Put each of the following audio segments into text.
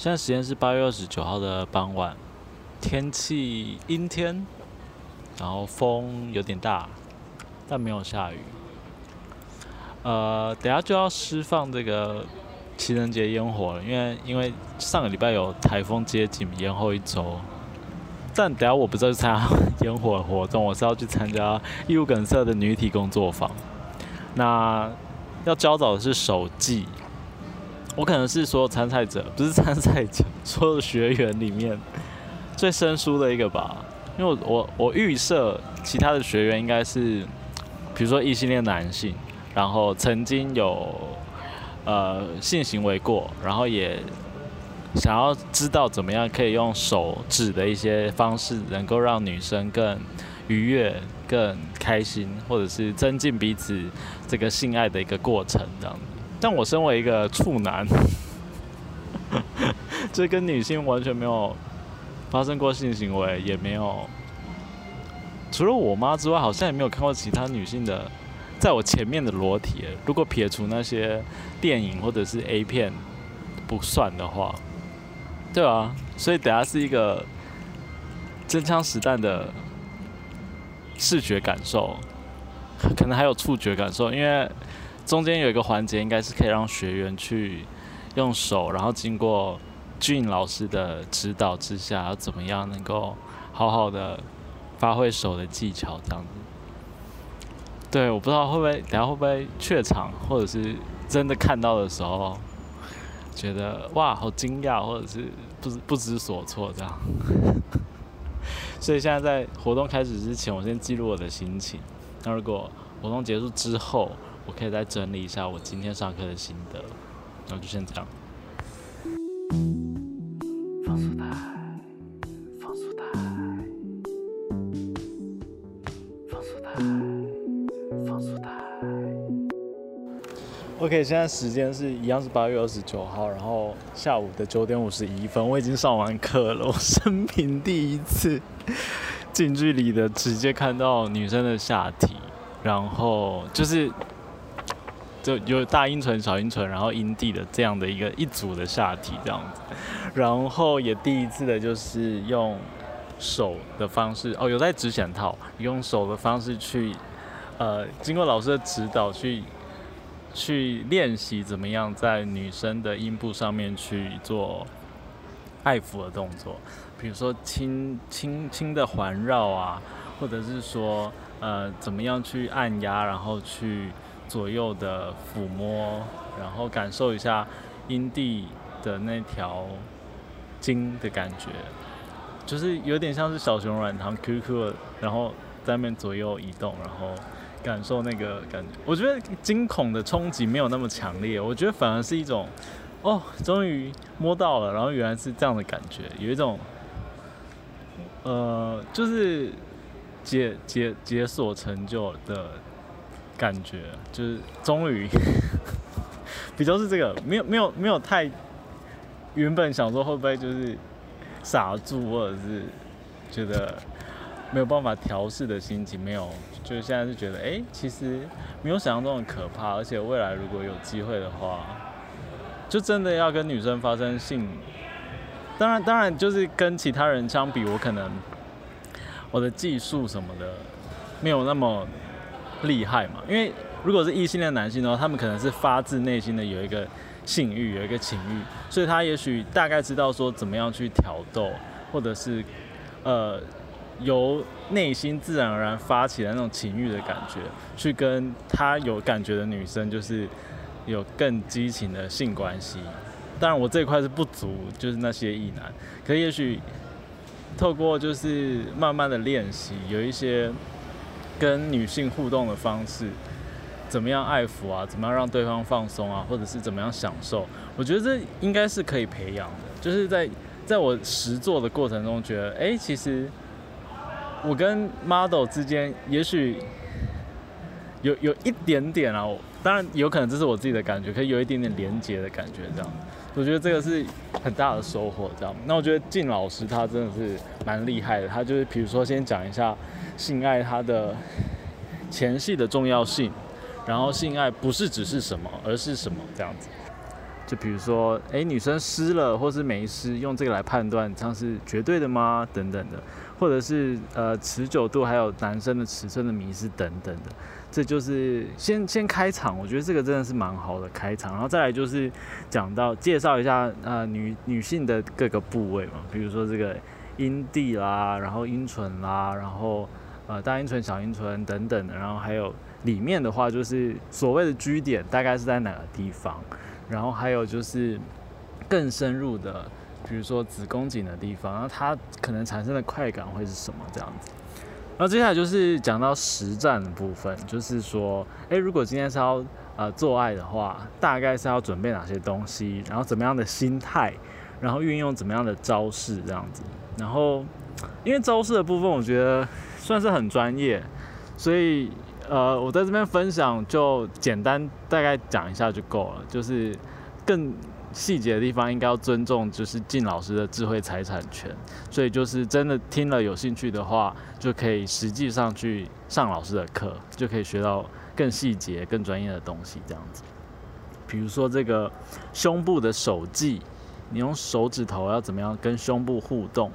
现在时间是八月二十九号的傍晚，天气阴天，然后风有点大，但没有下雨。呃，等下就要释放这个情人节烟火了，因为因为上个礼拜有台风接近，延后一周。但等下我不是去参加烟火活动，我是要去参加义务梗塞的女体工作坊。那要教导的是手技。我可能是所有参赛者，不是参赛者，所有学员里面最生疏的一个吧。因为我我我预设其他的学员应该是，比如说异性恋男性，然后曾经有呃性行为过，然后也想要知道怎么样可以用手指的一些方式，能够让女生更愉悦、更开心，或者是增进彼此这个性爱的一个过程这样子。但我身为一个处男，这跟女性完全没有发生过性行为，也没有除了我妈之外，好像也没有看过其他女性的在我前面的裸体。如果撇除那些电影或者是 A 片不算的话，对啊，所以等下是一个真枪实弹的视觉感受，可能还有触觉感受，因为。中间有一个环节，应该是可以让学员去用手，然后经过俊老师的指导之下，要怎么样能够好好的发挥手的技巧，这样子。对，我不知道会不会等下会不会怯场，或者是真的看到的时候，觉得哇好惊讶，或者是不知不知所措这样。所以现在在活动开始之前，我先记录我的心情。那如果活动结束之后，我可以再整理一下我今天上课的心得，那就先这样。放速带，放速带，放速带，放速带。OK，现在时间是一样是八月二十九号，然后下午的九点五十一分，我已经上完课了。我生平第一次近距离的直接看到女生的下体，然后就是。就有大阴唇、小阴唇，然后阴蒂的这样的一个一组的下体这样子，然后也第一次的就是用手的方式哦，有在指显套，用手的方式去呃，经过老师的指导去去练习怎么样在女生的阴部上面去做爱抚的动作，比如说轻轻轻的环绕啊，或者是说呃怎么样去按压，然后去。左右的抚摸，然后感受一下阴蒂的那条筋的感觉，就是有点像是小熊软糖 QQ，然后在那边左右移动，然后感受那个感觉。我觉得惊恐的冲击没有那么强烈，我觉得反而是一种哦，终于摸到了，然后原来是这样的感觉，有一种呃，就是解解解锁成就的。感觉就是终于比较是这个，没有没有没有太原本想说会不会就是傻住，或者是觉得没有办法调试的心情，没有，就是现在是觉得哎，其实没有想象中的可怕，而且未来如果有机会的话，就真的要跟女生发生性，当然当然就是跟其他人相比，我可能我的技术什么的没有那么。厉害嘛？因为如果是异性恋男性的话，他们可能是发自内心的有一个性欲，有一个情欲，所以他也许大概知道说怎么样去挑逗，或者是呃由内心自然而然发起的那种情欲的感觉，去跟他有感觉的女生，就是有更激情的性关系。当然我这一块是不足，就是那些异男，可也许透过就是慢慢的练习，有一些。跟女性互动的方式，怎么样爱抚啊？怎么样让对方放松啊？或者是怎么样享受？我觉得这应该是可以培养的。就是在在我实做的过程中，觉得哎，其实我跟 model 之间，也许有有一点点啊。当然有可能这是我自己的感觉，可以有一点点连接的感觉，这样。我觉得这个是很大的收获，这样。那我觉得靳老师他真的是蛮厉害的。他就是比如说先讲一下。性爱它的前戏的重要性，然后性爱不是只是什么，而是什么这样子。就比如说，哎，女生湿了或是没湿，用这个来判断这样是绝对的吗？等等的，或者是呃持久度，还有男生的尺寸的迷失等等的。这就是先先开场，我觉得这个真的是蛮好的开场，然后再来就是讲到介绍一下呃女女性的各个部位嘛，比如说这个阴蒂啦，然后阴唇啦，然后呃大阴唇、小阴唇等等的，然后还有里面的话就是所谓的 G 点大概是在哪个地方，然后还有就是更深入的，比如说子宫颈的地方，然后它可能产生的快感会是什么这样子。然后接下来就是讲到实战的部分，就是说，诶，如果今天是要呃做爱的话，大概是要准备哪些东西，然后怎么样的心态，然后运用怎么样的招式这样子。然后，因为招式的部分，我觉得算是很专业，所以呃，我在这边分享就简单大概讲一下就够了，就是更。细节的地方应该要尊重，就是靳老师的智慧财产权，所以就是真的听了有兴趣的话，就可以实际上去上老师的课，就可以学到更细节、更专业的东西。这样子，比如说这个胸部的手技，你用手指头要怎么样跟胸部互动，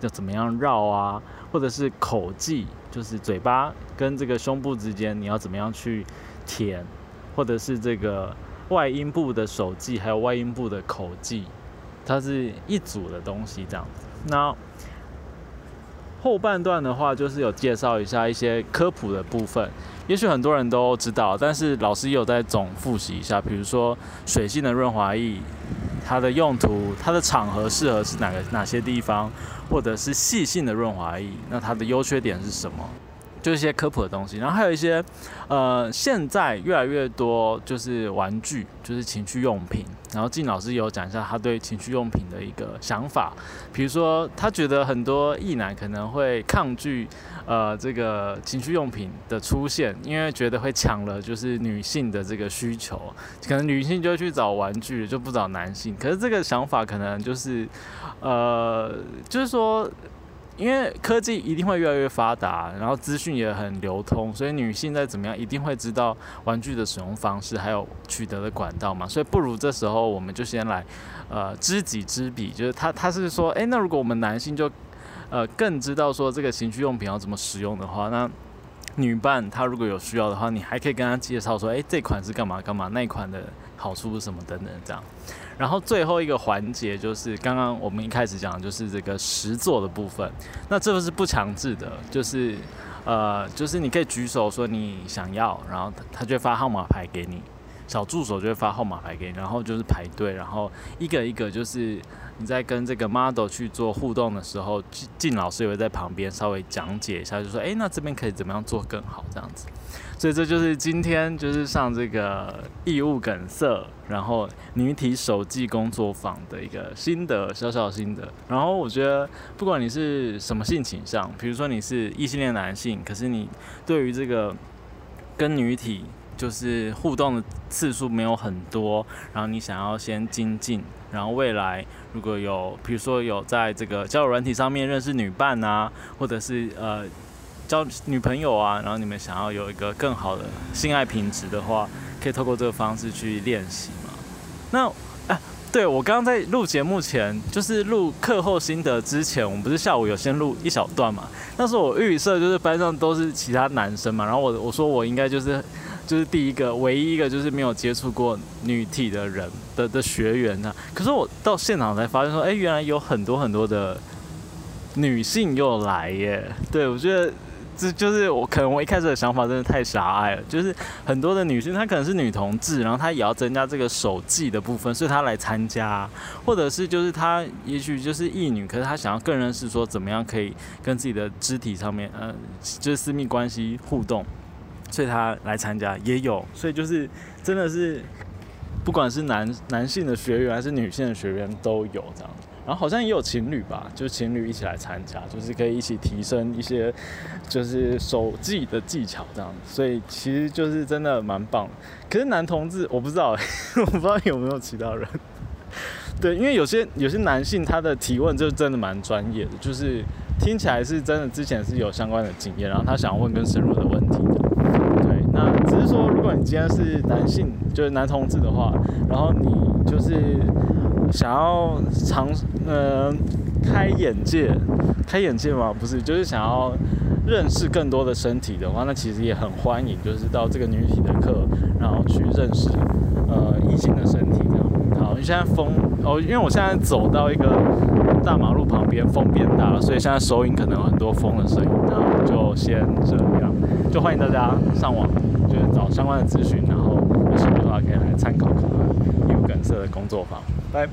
要怎么样绕啊，或者是口技，就是嘴巴跟这个胸部之间你要怎么样去舔，或者是这个。外阴部的手记还有外阴部的口记，它是一组的东西这样子。那后半段的话，就是有介绍一下一些科普的部分，也许很多人都知道，但是老师也有在总复习一下。比如说水性的润滑液，它的用途、它的场合适合是哪个哪些地方，或者是细性的润滑液，那它的优缺点是什么？就一些科普的东西，然后还有一些，呃，现在越来越多就是玩具，就是情趣用品。然后靳老师有讲一下他对情趣用品的一个想法，比如说他觉得很多异男可能会抗拒，呃，这个情趣用品的出现，因为觉得会抢了就是女性的这个需求，可能女性就去找玩具，就不找男性。可是这个想法可能就是，呃，就是说。因为科技一定会越来越发达，然后资讯也很流通，所以女性在怎么样一定会知道玩具的使用方式，还有取得的管道嘛。所以不如这时候我们就先来，呃，知己知彼，就是他他是说，诶，那如果我们男性就，呃，更知道说这个情趣用品要怎么使用的话，那女伴她如果有需要的话，你还可以跟她介绍说，诶，这款是干嘛干嘛，那款的好处是什么等等这样。然后最后一个环节就是刚刚我们一开始讲的就是这个实作的部分。那这个是不强制的，就是呃，就是你可以举手说你想要，然后他就发号码牌给你，小助手就会发号码牌给你，然后就是排队，然后一个一个就是你在跟这个 model 去做互动的时候，靳老师也会在旁边稍微讲解一下，就说哎，那这边可以怎么样做更好这样子。所以这就是今天就是上这个异物梗塞，然后女体手记工作坊的一个心得，小小心得。然后我觉得，不管你是什么性倾向，比如说你是异性恋男性，可是你对于这个跟女体就是互动的次数没有很多，然后你想要先精进，然后未来如果有，比如说有在这个交友软体上面认识女伴啊，或者是呃。交女朋友啊，然后你们想要有一个更好的性爱品质的话，可以透过这个方式去练习嘛。那哎，对我刚刚在录节目前，就是录课后心得之前，我们不是下午有先录一小段嘛？那时候我预设就是班上都是其他男生嘛，然后我我说我应该就是就是第一个唯一一个就是没有接触过女体的人的的学员呢。可是我到现场才发现说，哎，原来有很多很多的女性又来耶。对我觉得。这就是我可能我一开始的想法真的太狭隘了，就是很多的女性她可能是女同志，然后她也要增加这个手技的部分，所以她来参加，或者是就是她也许就是异女，可是她想要更认识说怎么样可以跟自己的肢体上面呃就是私密关系互动，所以她来参加也有，所以就是真的是不管是男男性的学员还是女性的学员都有这样。然后好像也有情侣吧，就情侣一起来参加，就是可以一起提升一些，就是手技的技巧这样子。所以其实就是真的蛮棒。可是男同志我不知道，我不知道有没有其他人。对，因为有些有些男性他的提问就真的蛮专业的，就是听起来是真的之前是有相关的经验，然后他想要问更深入的问题的。对。那只是说，如果你今天是男性，就是男同志的话，然后你就是想要尝呃开眼界，开眼界嘛，不是，就是想要认识更多的身体的话，那其实也很欢迎，就是到这个女体的课，然后去认识呃异性的身体这样。好，现在风哦，因为我现在走到一个大马路旁边，风变大了，所以现在收音可能有很多风的声音。那我们就先这样，就欢迎大家上网，就是找相关的资讯，然后有兴趣的话可以来参考看看，有梗色的工作坊。拜。